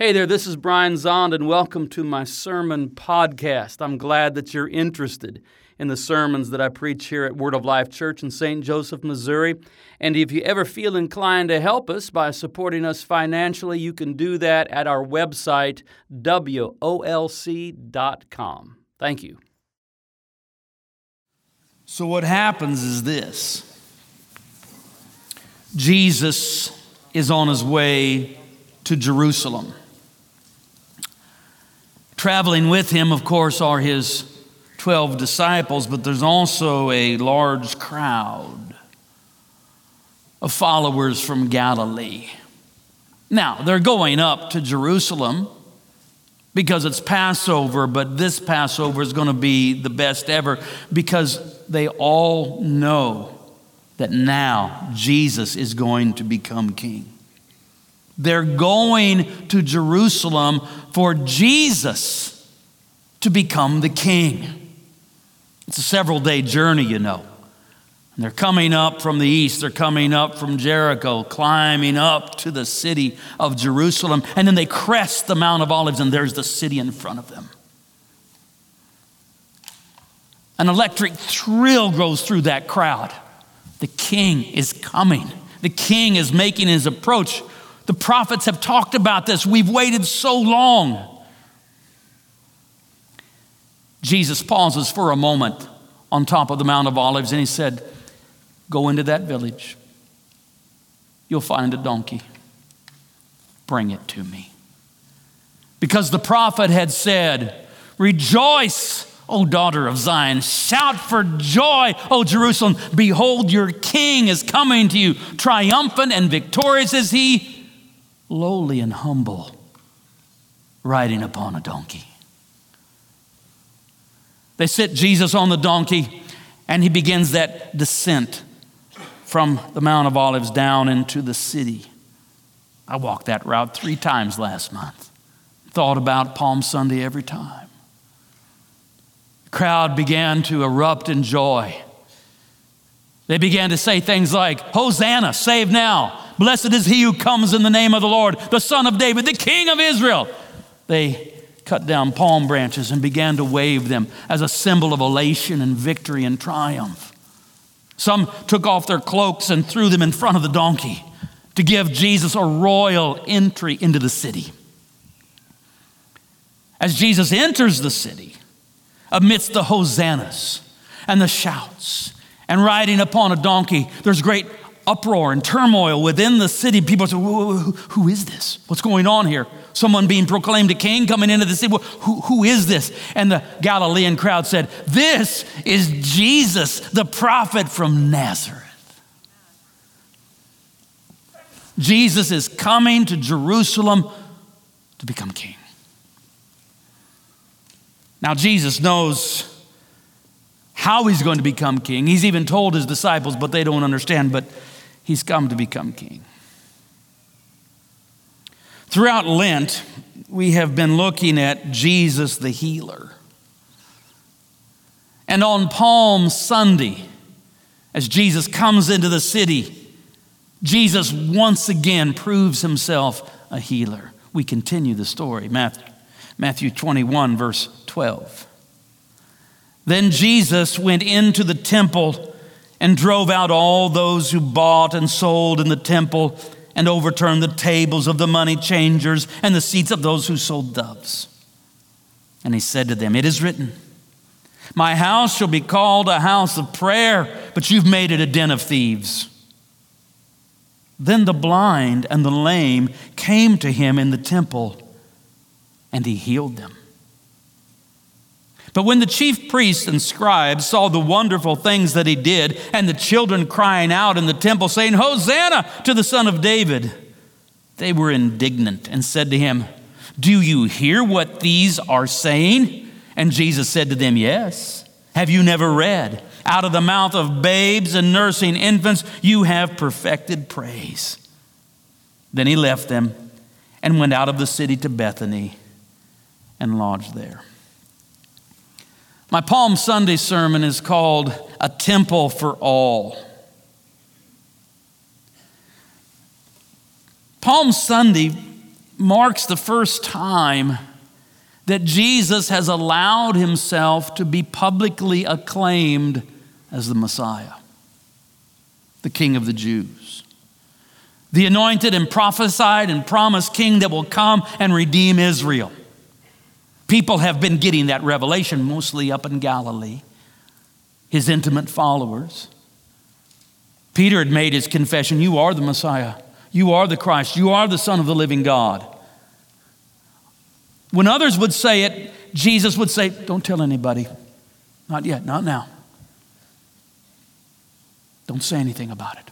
Hey there, this is Brian Zahnd, and welcome to my sermon podcast. I'm glad that you're interested in the sermons that I preach here at Word of Life Church in St. Joseph, Missouri. And if you ever feel inclined to help us by supporting us financially, you can do that at our website, wolc.com. Thank you. So, what happens is this Jesus is on his way to Jerusalem. Traveling with him, of course, are his 12 disciples, but there's also a large crowd of followers from Galilee. Now, they're going up to Jerusalem because it's Passover, but this Passover is going to be the best ever because they all know that now Jesus is going to become king. They're going to Jerusalem for Jesus to become the king. It's a several day journey, you know. And they're coming up from the east, they're coming up from Jericho, climbing up to the city of Jerusalem, and then they crest the Mount of Olives, and there's the city in front of them. An electric thrill goes through that crowd. The king is coming. The king is making his approach. The prophets have talked about this. We've waited so long. Jesus pauses for a moment on top of the Mount of Olives and he said, Go into that village. You'll find a donkey. Bring it to me. Because the prophet had said, Rejoice, O daughter of Zion. Shout for joy, O Jerusalem. Behold, your king is coming to you. Triumphant and victorious is he lowly and humble, riding upon a donkey. They sit Jesus on the donkey, and he begins that descent from the Mount of Olives down into the city. I walked that route three times last month. Thought about Palm Sunday every time. The crowd began to erupt in joy. They began to say things like, Hosanna, save now. Blessed is he who comes in the name of the Lord, the Son of David, the King of Israel. They cut down palm branches and began to wave them as a symbol of elation and victory and triumph. Some took off their cloaks and threw them in front of the donkey to give Jesus a royal entry into the city. As Jesus enters the city, amidst the hosannas and the shouts, and riding upon a donkey, there's great uproar and turmoil within the city. People say, Who is this? What's going on here? Someone being proclaimed a king coming into the city. Who, who is this? And the Galilean crowd said, This is Jesus, the prophet from Nazareth. Jesus is coming to Jerusalem to become king. Now, Jesus knows how he's going to become king. He's even told his disciples, but they don't understand. But He's come to become king. Throughout Lent, we have been looking at Jesus the healer. And on Palm Sunday, as Jesus comes into the city, Jesus once again proves himself a healer. We continue the story, Matthew 21, verse 12. Then Jesus went into the temple and drove out all those who bought and sold in the temple and overturned the tables of the money changers and the seats of those who sold doves. And he said to them, It is written, My house shall be called a house of prayer, but you've made it a den of thieves. Then the blind and the lame came to him in the temple, and he healed them. But when the chief priests and scribes saw the wonderful things that he did, and the children crying out in the temple, saying, Hosanna to the Son of David, they were indignant and said to him, Do you hear what these are saying? And Jesus said to them, Yes. Have you never read? Out of the mouth of babes and nursing infants, you have perfected praise. Then he left them and went out of the city to Bethany and lodged there. My Palm Sunday sermon is called A Temple for All. Palm Sunday marks the first time that Jesus has allowed himself to be publicly acclaimed as the Messiah, the King of the Jews, the anointed and prophesied and promised King that will come and redeem Israel. People have been getting that revelation mostly up in Galilee, his intimate followers. Peter had made his confession You are the Messiah, you are the Christ, you are the Son of the living God. When others would say it, Jesus would say, Don't tell anybody. Not yet, not now. Don't say anything about it.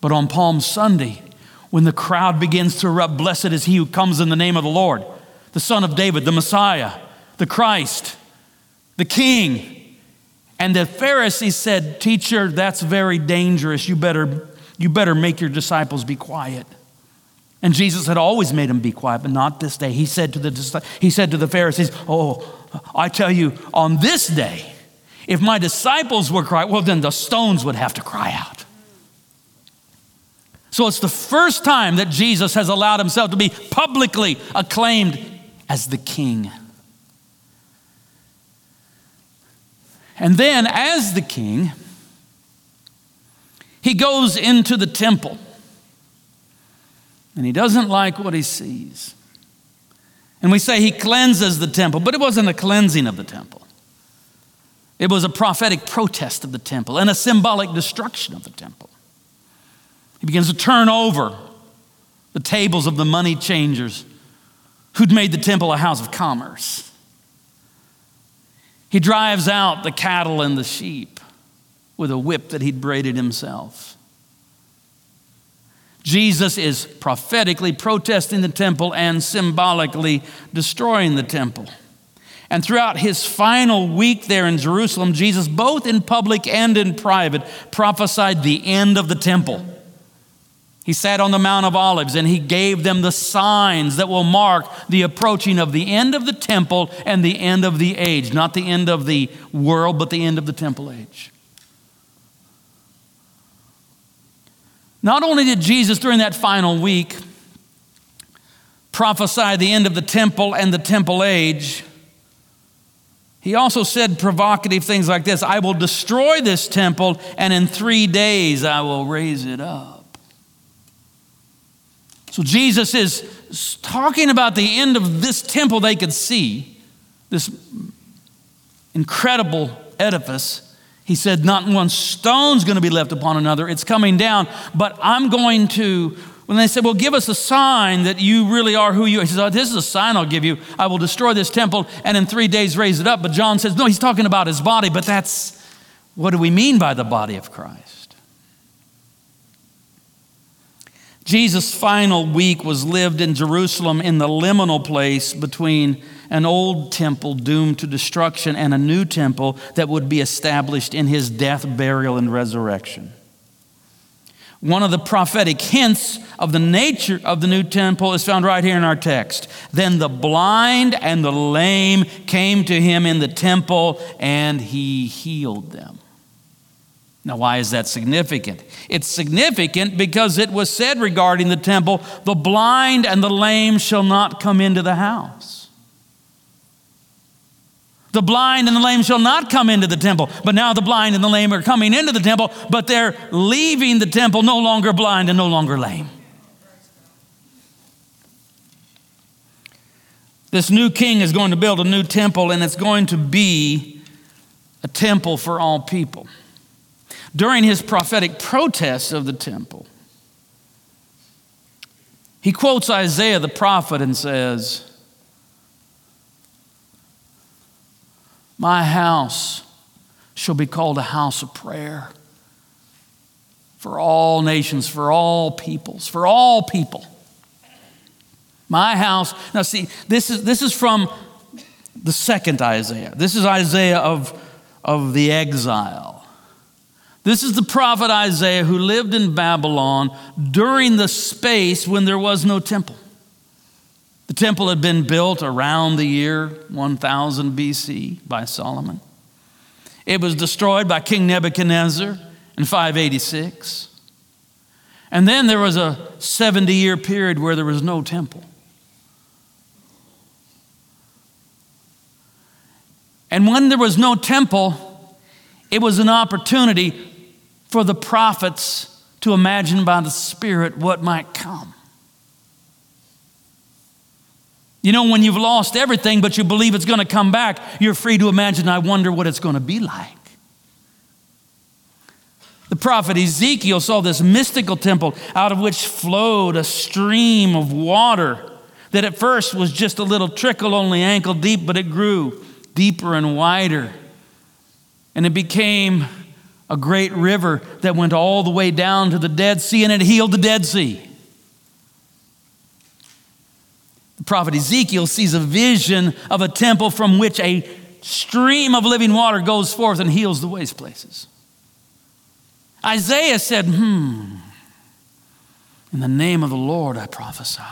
But on Palm Sunday, when the crowd begins to erupt, blessed is he who comes in the name of the Lord, the Son of David, the Messiah, the Christ, the King. And the Pharisees said, Teacher, that's very dangerous. You better, you better make your disciples be quiet. And Jesus had always made them be quiet, but not this day. He said to the, he said to the Pharisees, Oh, I tell you, on this day, if my disciples were quiet, well, then the stones would have to cry out. So it's the first time that Jesus has allowed himself to be publicly acclaimed as the king. And then, as the king, he goes into the temple and he doesn't like what he sees. And we say he cleanses the temple, but it wasn't a cleansing of the temple. It was a prophetic protest of the temple and a symbolic destruction of the temple. He begins to turn over the tables of the money changers who'd made the temple a house of commerce. He drives out the cattle and the sheep with a whip that he'd braided himself. Jesus is prophetically protesting the temple and symbolically destroying the temple. And throughout his final week there in Jerusalem, Jesus, both in public and in private, prophesied the end of the temple. He sat on the Mount of Olives and he gave them the signs that will mark the approaching of the end of the temple and the end of the age. Not the end of the world, but the end of the temple age. Not only did Jesus, during that final week, prophesy the end of the temple and the temple age, he also said provocative things like this I will destroy this temple, and in three days I will raise it up. So Jesus is talking about the end of this temple they could see, this incredible edifice. He said, Not one stone's going to be left upon another. It's coming down, but I'm going to. When they said, Well, give us a sign that you really are who you are, he says, oh, This is a sign I'll give you. I will destroy this temple and in three days raise it up. But John says, No, he's talking about his body, but that's what do we mean by the body of Christ? Jesus' final week was lived in Jerusalem in the liminal place between an old temple doomed to destruction and a new temple that would be established in his death, burial, and resurrection. One of the prophetic hints of the nature of the new temple is found right here in our text. Then the blind and the lame came to him in the temple, and he healed them. Now, why is that significant? It's significant because it was said regarding the temple the blind and the lame shall not come into the house. The blind and the lame shall not come into the temple. But now the blind and the lame are coming into the temple, but they're leaving the temple no longer blind and no longer lame. This new king is going to build a new temple, and it's going to be a temple for all people. During his prophetic protests of the temple, he quotes Isaiah the prophet and says, My house shall be called a house of prayer for all nations, for all peoples, for all people. My house. Now, see, this is, this is from the second Isaiah. This is Isaiah of, of the exile. This is the prophet Isaiah who lived in Babylon during the space when there was no temple. The temple had been built around the year 1000 BC by Solomon. It was destroyed by King Nebuchadnezzar in 586. And then there was a 70 year period where there was no temple. And when there was no temple, it was an opportunity for the prophets to imagine by the Spirit what might come. You know, when you've lost everything, but you believe it's going to come back, you're free to imagine, I wonder what it's going to be like. The prophet Ezekiel saw this mystical temple out of which flowed a stream of water that at first was just a little trickle, only ankle deep, but it grew deeper and wider. And it became a great river that went all the way down to the Dead Sea and it healed the Dead Sea. The prophet Ezekiel sees a vision of a temple from which a stream of living water goes forth and heals the waste places. Isaiah said, Hmm, in the name of the Lord I prophesy.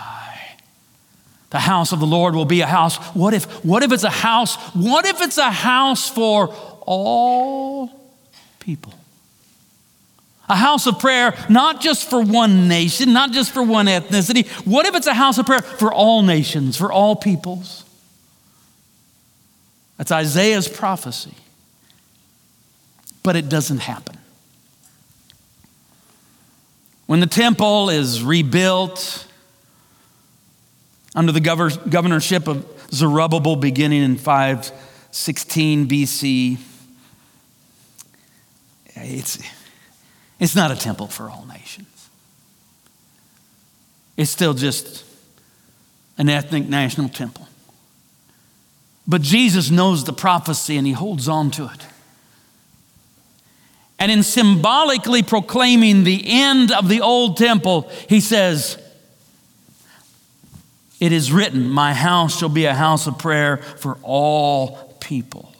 The house of the Lord will be a house. What if, what if it's a house? What if it's a house for all people? A house of prayer, not just for one nation, not just for one ethnicity. What if it's a house of prayer for all nations, for all peoples? That's Isaiah's prophecy. But it doesn't happen. When the temple is rebuilt under the governorship of Zerubbabel beginning in 516 BC, it's, it's not a temple for all nations. It's still just an ethnic national temple. But Jesus knows the prophecy and he holds on to it. And in symbolically proclaiming the end of the old temple, he says, It is written, My house shall be a house of prayer for all people.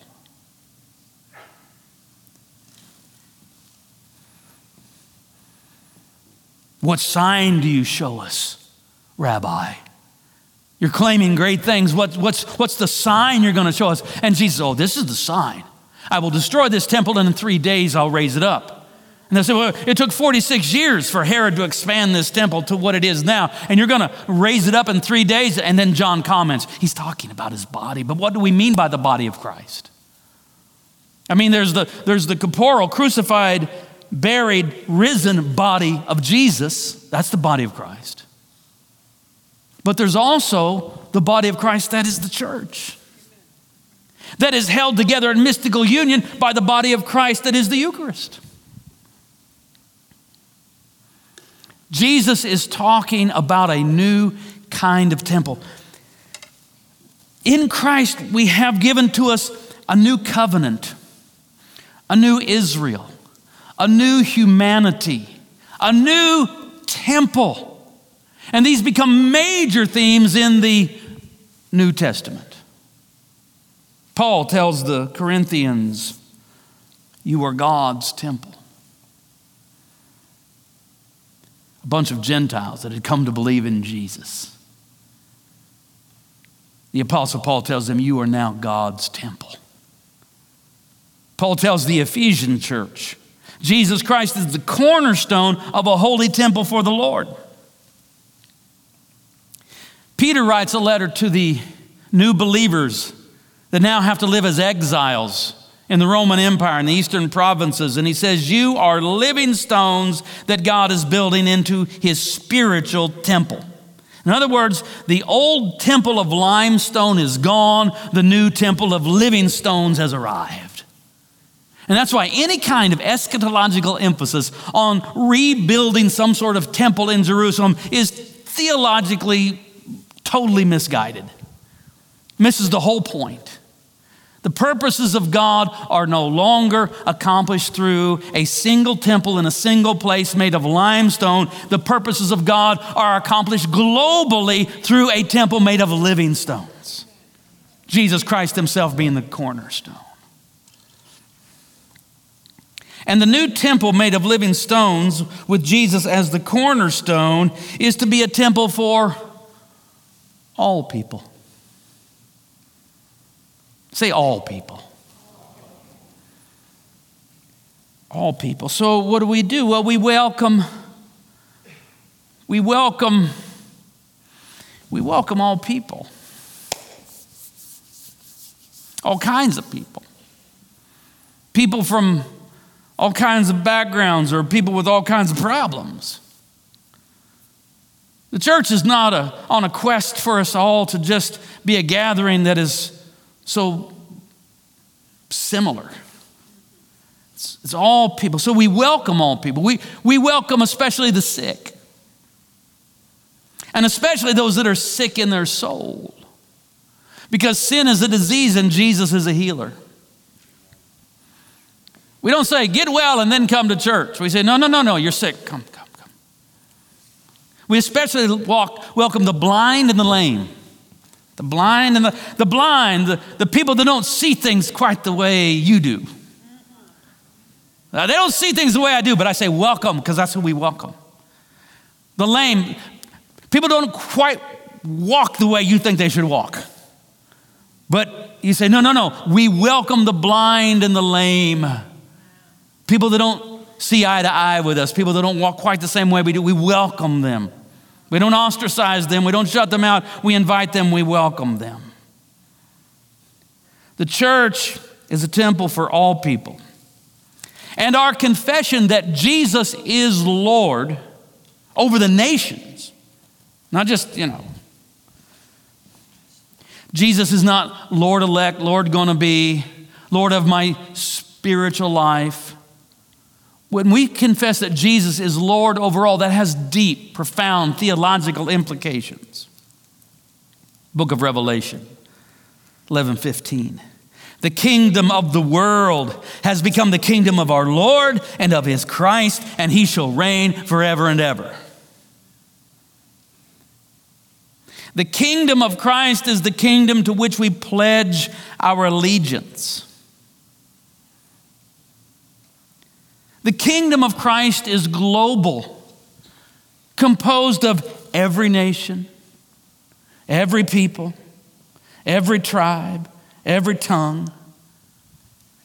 What sign do you show us, Rabbi? You're claiming great things. What, what's, what's the sign you're going to show us? And Jesus, oh, this is the sign. I will destroy this temple, and in three days I'll raise it up. And they said, well, it took 46 years for Herod to expand this temple to what it is now, and you're going to raise it up in three days. And then John comments, he's talking about his body. But what do we mean by the body of Christ? I mean, there's the, there's the corporal, crucified, buried, risen body of Jesus. That's the body of Christ. But there's also the body of Christ that is the church that is held together in mystical union by the body of Christ that is the Eucharist. Jesus is talking about a new kind of temple. In Christ, we have given to us a new covenant, a new Israel, a new humanity, a new temple. And these become major themes in the New Testament. Paul tells the Corinthians, You are God's temple. A bunch of Gentiles that had come to believe in Jesus. The Apostle Paul tells them, You are now God's temple. Paul tells the Ephesian church, Jesus Christ is the cornerstone of a holy temple for the Lord. Peter writes a letter to the new believers that now have to live as exiles in the Roman Empire in the eastern provinces. And he says, You are living stones that God is building into his spiritual temple. In other words, the old temple of limestone is gone, the new temple of living stones has arrived. And that's why any kind of eschatological emphasis on rebuilding some sort of temple in Jerusalem is theologically totally misguided. Misses the whole point. The purposes of God are no longer accomplished through a single temple in a single place made of limestone. The purposes of God are accomplished globally through a temple made of living stones. Jesus Christ Himself being the cornerstone. And the new temple made of living stones with Jesus as the cornerstone is to be a temple for all people. Say all people. All people. So, what do we do? Well, we welcome We welcome, we welcome all people, all kinds of people. People from all kinds of backgrounds or people with all kinds of problems. The church is not a, on a quest for us all to just be a gathering that is so similar. It's, it's all people. So we welcome all people. We, we welcome especially the sick, and especially those that are sick in their soul. Because sin is a disease and Jesus is a healer. We don't say, get well and then come to church. We say, no, no, no, no, you're sick. Come, come, come. We especially walk, welcome the blind and the lame. The blind and the, the blind, the, the people that don't see things quite the way you do. Uh, they don't see things the way I do, but I say welcome because that's who we welcome. The lame, people don't quite walk the way you think they should walk. But you say, no, no, no, we welcome the blind and the lame. People that don't see eye to eye with us, people that don't walk quite the same way we do, we welcome them. We don't ostracize them, we don't shut them out, we invite them, we welcome them. The church is a temple for all people. And our confession that Jesus is Lord over the nations, not just, you know, Jesus is not Lord elect, Lord gonna be, Lord of my spiritual life. When we confess that Jesus is Lord over all, that has deep, profound theological implications. Book of Revelation, 11 15. The kingdom of the world has become the kingdom of our Lord and of his Christ, and he shall reign forever and ever. The kingdom of Christ is the kingdom to which we pledge our allegiance. The kingdom of Christ is global, composed of every nation, every people, every tribe, every tongue,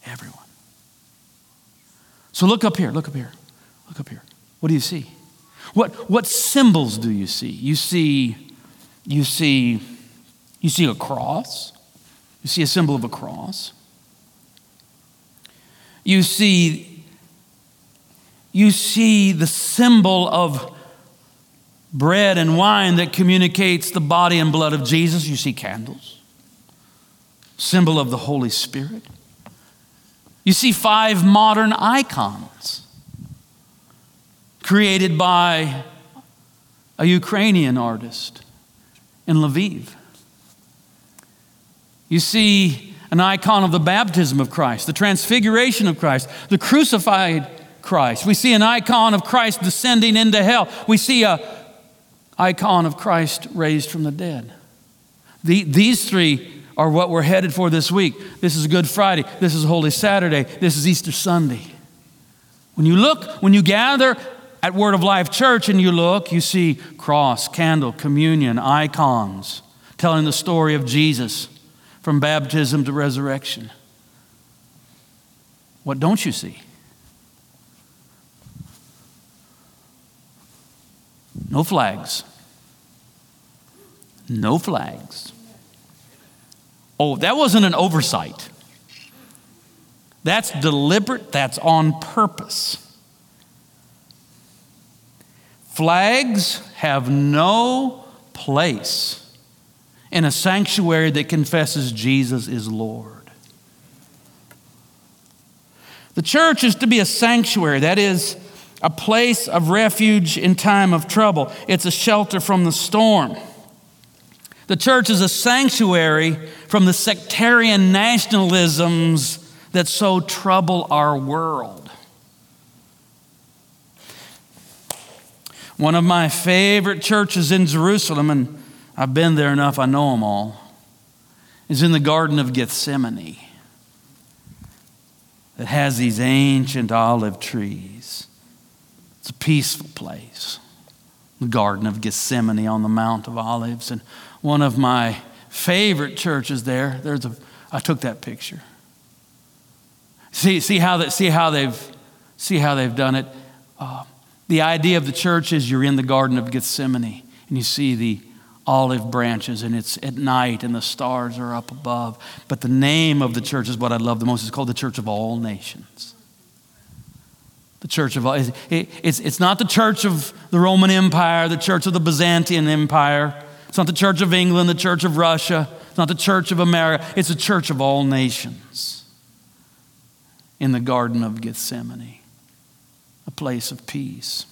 everyone. So look up here, look up here, look up here. What do you see? What, what symbols do you see? You see, you see, you see a cross. You see a symbol of a cross. You see you see the symbol of bread and wine that communicates the body and blood of Jesus. You see candles, symbol of the Holy Spirit. You see five modern icons created by a Ukrainian artist in Lviv. You see an icon of the baptism of Christ, the transfiguration of Christ, the crucified Christ. We see an icon of Christ descending into hell. We see a icon of Christ raised from the dead. The, these three are what we're headed for this week. This is Good Friday. This is Holy Saturday. This is Easter Sunday. When you look, when you gather at Word of Life Church and you look, you see cross, candle, communion, icons telling the story of Jesus from baptism to resurrection. What don't you see? No flags. No flags. Oh, that wasn't an oversight. That's deliberate, that's on purpose. Flags have no place in a sanctuary that confesses Jesus is Lord. The church is to be a sanctuary, that is, a place of refuge in time of trouble. It's a shelter from the storm. The church is a sanctuary from the sectarian nationalisms that so trouble our world. One of my favorite churches in Jerusalem, and I've been there enough, I know them all, is in the Garden of Gethsemane that has these ancient olive trees. It's a peaceful place. The Garden of Gethsemane on the Mount of Olives. And one of my favorite churches there, there's a, I took that picture. See, see, how, that, see, how, they've, see how they've done it? Uh, The idea of the church is you're in the Garden of Gethsemane and you see the olive branches and it's at night and the stars are up above. But the name of the church is what I love the most. It's called the Church of All Nations. The church of it's, it's not the church of the Roman Empire, the church of the Byzantine Empire. It's not the church of England, the church of Russia. It's not the church of America. It's the church of all nations in the Garden of Gethsemane, a place of peace.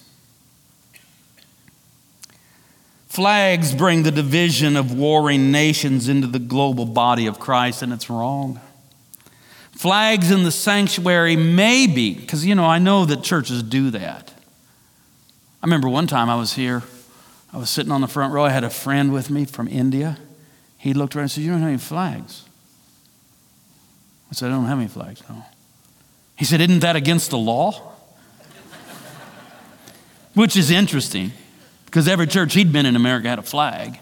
Flags bring the division of warring nations into the global body of Christ, and it's wrong. Flags in the sanctuary maybe, because, you know, I know that churches do that. I remember one time I was here, I was sitting on the front row, I had a friend with me from India. He looked around and said, You don't have any flags. I said, I don't have any flags, no. He said, Isn't that against the law? Which is interesting because every church he'd been in America had a flag.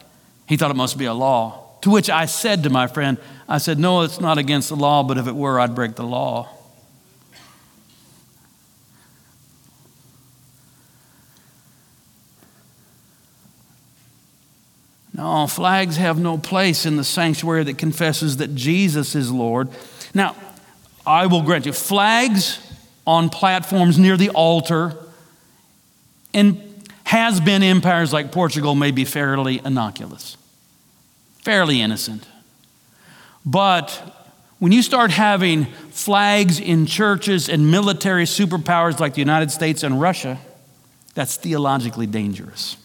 He thought it must be a law. To which I said to my friend, I said, No, it's not against the law, but if it were, I'd break the law. No, flags have no place in the sanctuary that confesses that Jesus is Lord. Now, I will grant you, flags on platforms near the altar and has been empires like Portugal may be fairly innocuous, fairly innocent. But when you start having flags in churches and military superpowers like the United States and Russia, that's theologically dangerous.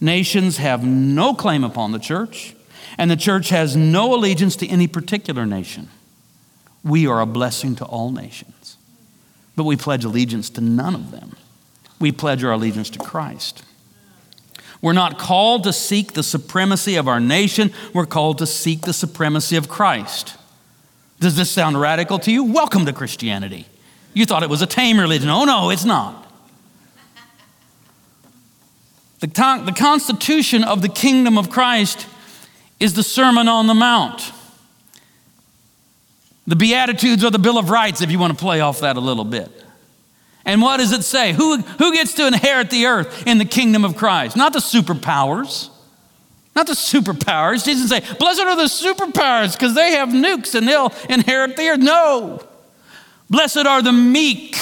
Nations have no claim upon the church, and the church has no allegiance to any particular nation. We are a blessing to all nations, but we pledge allegiance to none of them we pledge our allegiance to Christ. We're not called to seek the supremacy of our nation, we're called to seek the supremacy of Christ. Does this sound radical to you? Welcome to Christianity. You thought it was a tame religion. Oh, no, it's not. The, the constitution of the kingdom of Christ is the Sermon on the Mount. The Beatitudes are the Bill of Rights, if you want to play off that a little bit. And what does it say? Who, who gets to inherit the earth in the kingdom of Christ? Not the superpowers. Not the superpowers. Jesus say, Blessed are the superpowers because they have nukes and they'll inherit the earth. No. Blessed are the meek,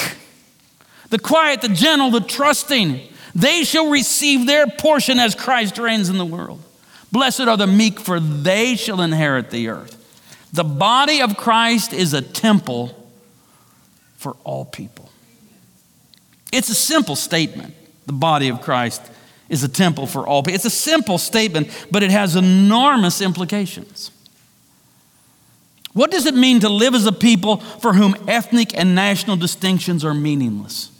the quiet, the gentle, the trusting. They shall receive their portion as Christ reigns in the world. Blessed are the meek, for they shall inherit the earth. The body of Christ is a temple for all people. It's a simple statement. The body of Christ is a temple for all. It's a simple statement, but it has enormous implications. What does it mean to live as a people for whom ethnic and national distinctions are meaningless?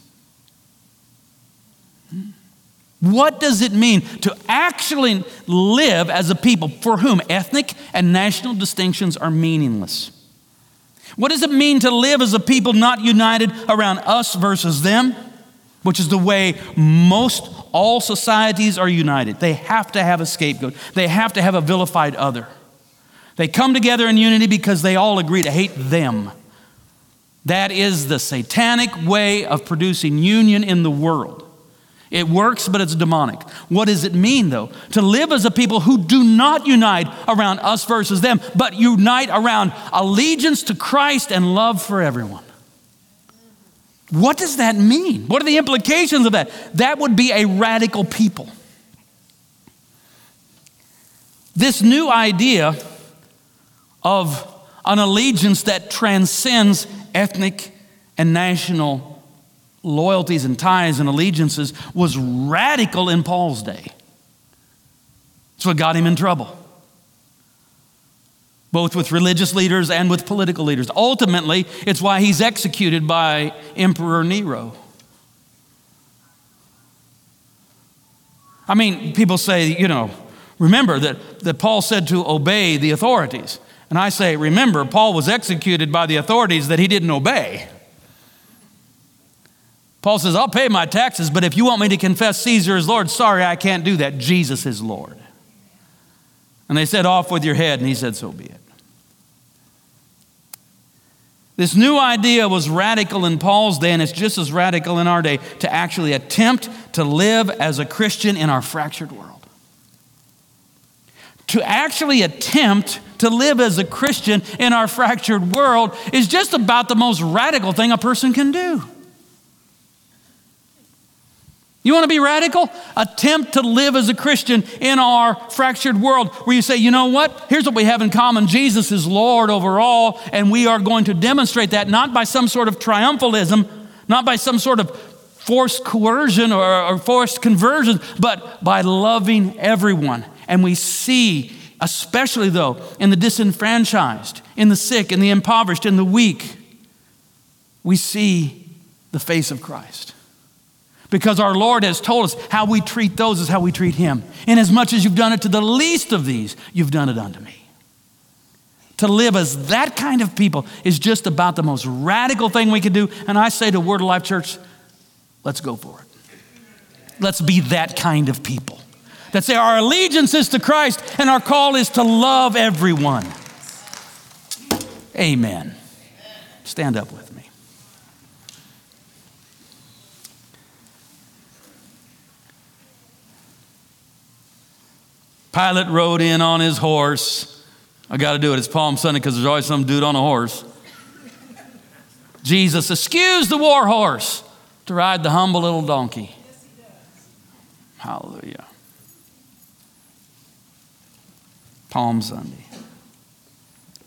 What does it mean to actually live as a people for whom ethnic and national distinctions are meaningless? What does it mean to live as a people not united around us versus them? Which is the way most all societies are united. They have to have a scapegoat, they have to have a vilified other. They come together in unity because they all agree to hate them. That is the satanic way of producing union in the world. It works, but it's demonic. What does it mean, though? To live as a people who do not unite around us versus them, but unite around allegiance to Christ and love for everyone. What does that mean? What are the implications of that? That would be a radical people. This new idea of an allegiance that transcends ethnic and national loyalties and ties and allegiances was radical in Paul's day. It's what got him in trouble both with religious leaders and with political leaders. Ultimately, it's why he's executed by Emperor Nero. I mean, people say, you know, remember that, that Paul said to obey the authorities. And I say, remember, Paul was executed by the authorities that he didn't obey. Paul says, I'll pay my taxes, but if you want me to confess Caesar is Lord, sorry, I can't do that. Jesus is Lord. And they said, Off with your head. And he said, So be it. This new idea was radical in Paul's day, and it's just as radical in our day to actually attempt to live as a Christian in our fractured world. To actually attempt to live as a Christian in our fractured world is just about the most radical thing a person can do. You want to be radical? Attempt to live as a Christian in our fractured world where you say, you know what? Here's what we have in common Jesus is Lord over all, and we are going to demonstrate that not by some sort of triumphalism, not by some sort of forced coercion or, or forced conversion, but by loving everyone. And we see, especially though, in the disenfranchised, in the sick, in the impoverished, in the weak, we see the face of Christ because our Lord has told us how we treat those is how we treat Him. And as much as you've done it to the least of these, you've done it unto me. To live as that kind of people is just about the most radical thing we can do. And I say to Word of Life Church, let's go for it. Let's be that kind of people that say our allegiance is to Christ and our call is to love everyone. Amen. Stand up with me. Pilate rode in on his horse. I got to do it. It's Palm Sunday because there's always some dude on a horse. Jesus excused the war horse to ride the humble little donkey. Hallelujah. Palm Sunday.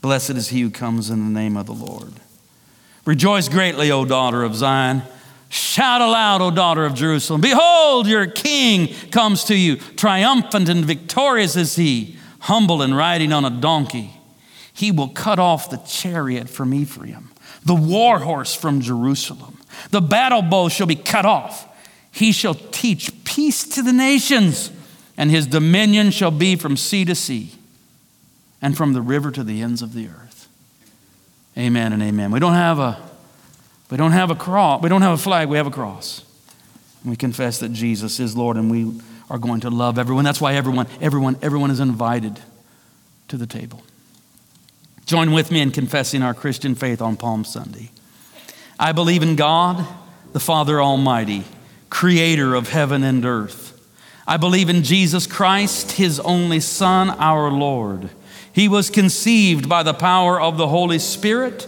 Blessed is he who comes in the name of the Lord. Rejoice greatly, O daughter of Zion. Shout aloud, O daughter of Jerusalem. Behold, your king comes to you. Triumphant and victorious is he, humble and riding on a donkey. He will cut off the chariot from Ephraim, the war horse from Jerusalem. The battle bow shall be cut off. He shall teach peace to the nations, and his dominion shall be from sea to sea and from the river to the ends of the earth. Amen and amen. We don't have a we don't have a cross. We don't have a flag. We have a cross. And we confess that Jesus is Lord and we are going to love everyone. That's why everyone, everyone, everyone is invited to the table. Join with me in confessing our Christian faith on Palm Sunday. I believe in God, the Father Almighty, creator of heaven and earth. I believe in Jesus Christ, his only Son, our Lord. He was conceived by the power of the Holy Spirit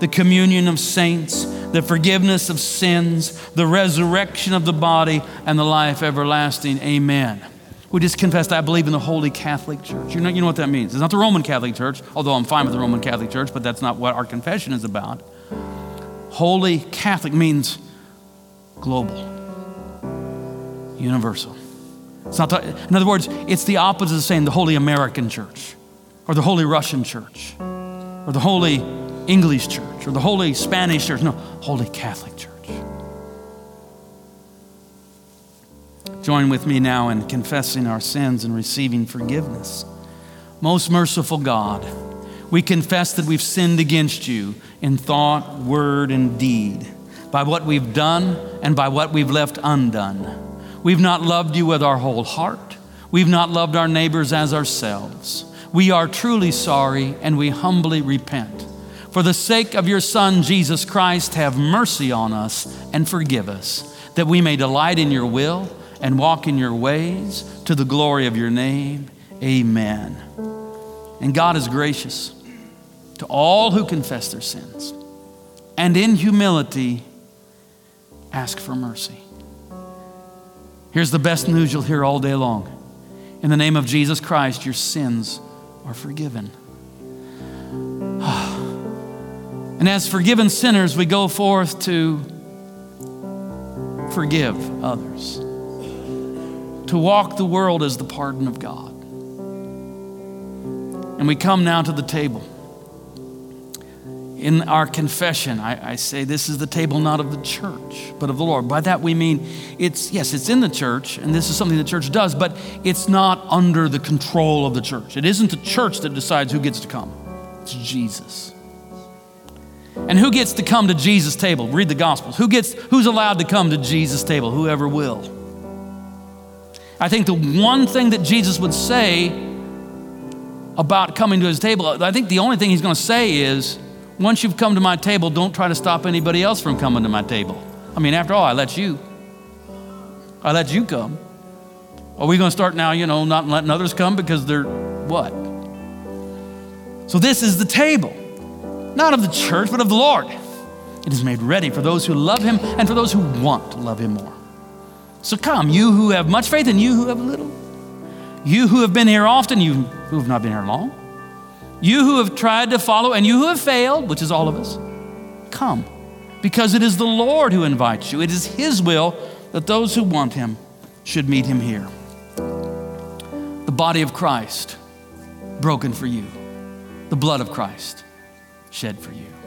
the communion of saints the forgiveness of sins, the resurrection of the body, and the life everlasting. Amen. We just confessed, I believe in the Holy Catholic Church. You know, you know what that means. It's not the Roman Catholic Church, although I'm fine with the Roman Catholic Church, but that's not what our confession is about. Holy Catholic means global, universal. It's not the, in other words, it's the opposite of saying the Holy American Church, or the Holy Russian Church, or the Holy English church or the Holy Spanish church. No, Holy Catholic Church. Join with me now in confessing our sins and receiving forgiveness. Most merciful God, we confess that we've sinned against you in thought, word, and deed, by what we've done and by what we've left undone. We've not loved you with our whole heart. We've not loved our neighbors as ourselves. We are truly sorry and we humbly repent. For the sake of your Son, Jesus Christ, have mercy on us and forgive us, that we may delight in your will and walk in your ways to the glory of your name. Amen. And God is gracious to all who confess their sins and in humility ask for mercy. Here's the best news you'll hear all day long. In the name of Jesus Christ, your sins are forgiven. And as forgiven sinners, we go forth to forgive others, to walk the world as the pardon of God. And we come now to the table. in our confession, I, I, say this is the table not of the church, but of the Lord. By that we mean it's, yes, it's in the church, and this is something the church does, but it's not under the control of the church. It isn't the church that decides who gets to come, it's Jesus. And who gets to come to Jesus' table? Read the Gospels. Who gets, who's allowed to come to Jesus' table? Whoever will. I think the one thing that Jesus would say about coming to his table, I think the only thing he's going to say is, once you've come to my table, don't try to stop anybody else from coming to my table. I mean, after all, I let you. I let you come. Are we going to start now, you know, not letting others come because they're what? So, this is the table, not of the church, but of the Lord. It is made ready for those who love him and for those who want to love him more. So, come, you who have much faith and you who have little. You who have been here often, you who have not been here long. You who have tried to follow and you who have failed, which is all of us, come. Because it is the Lord who invites you. It is His will that those who want Him should meet Him here. The body of Christ broken for you, the blood of Christ shed for you.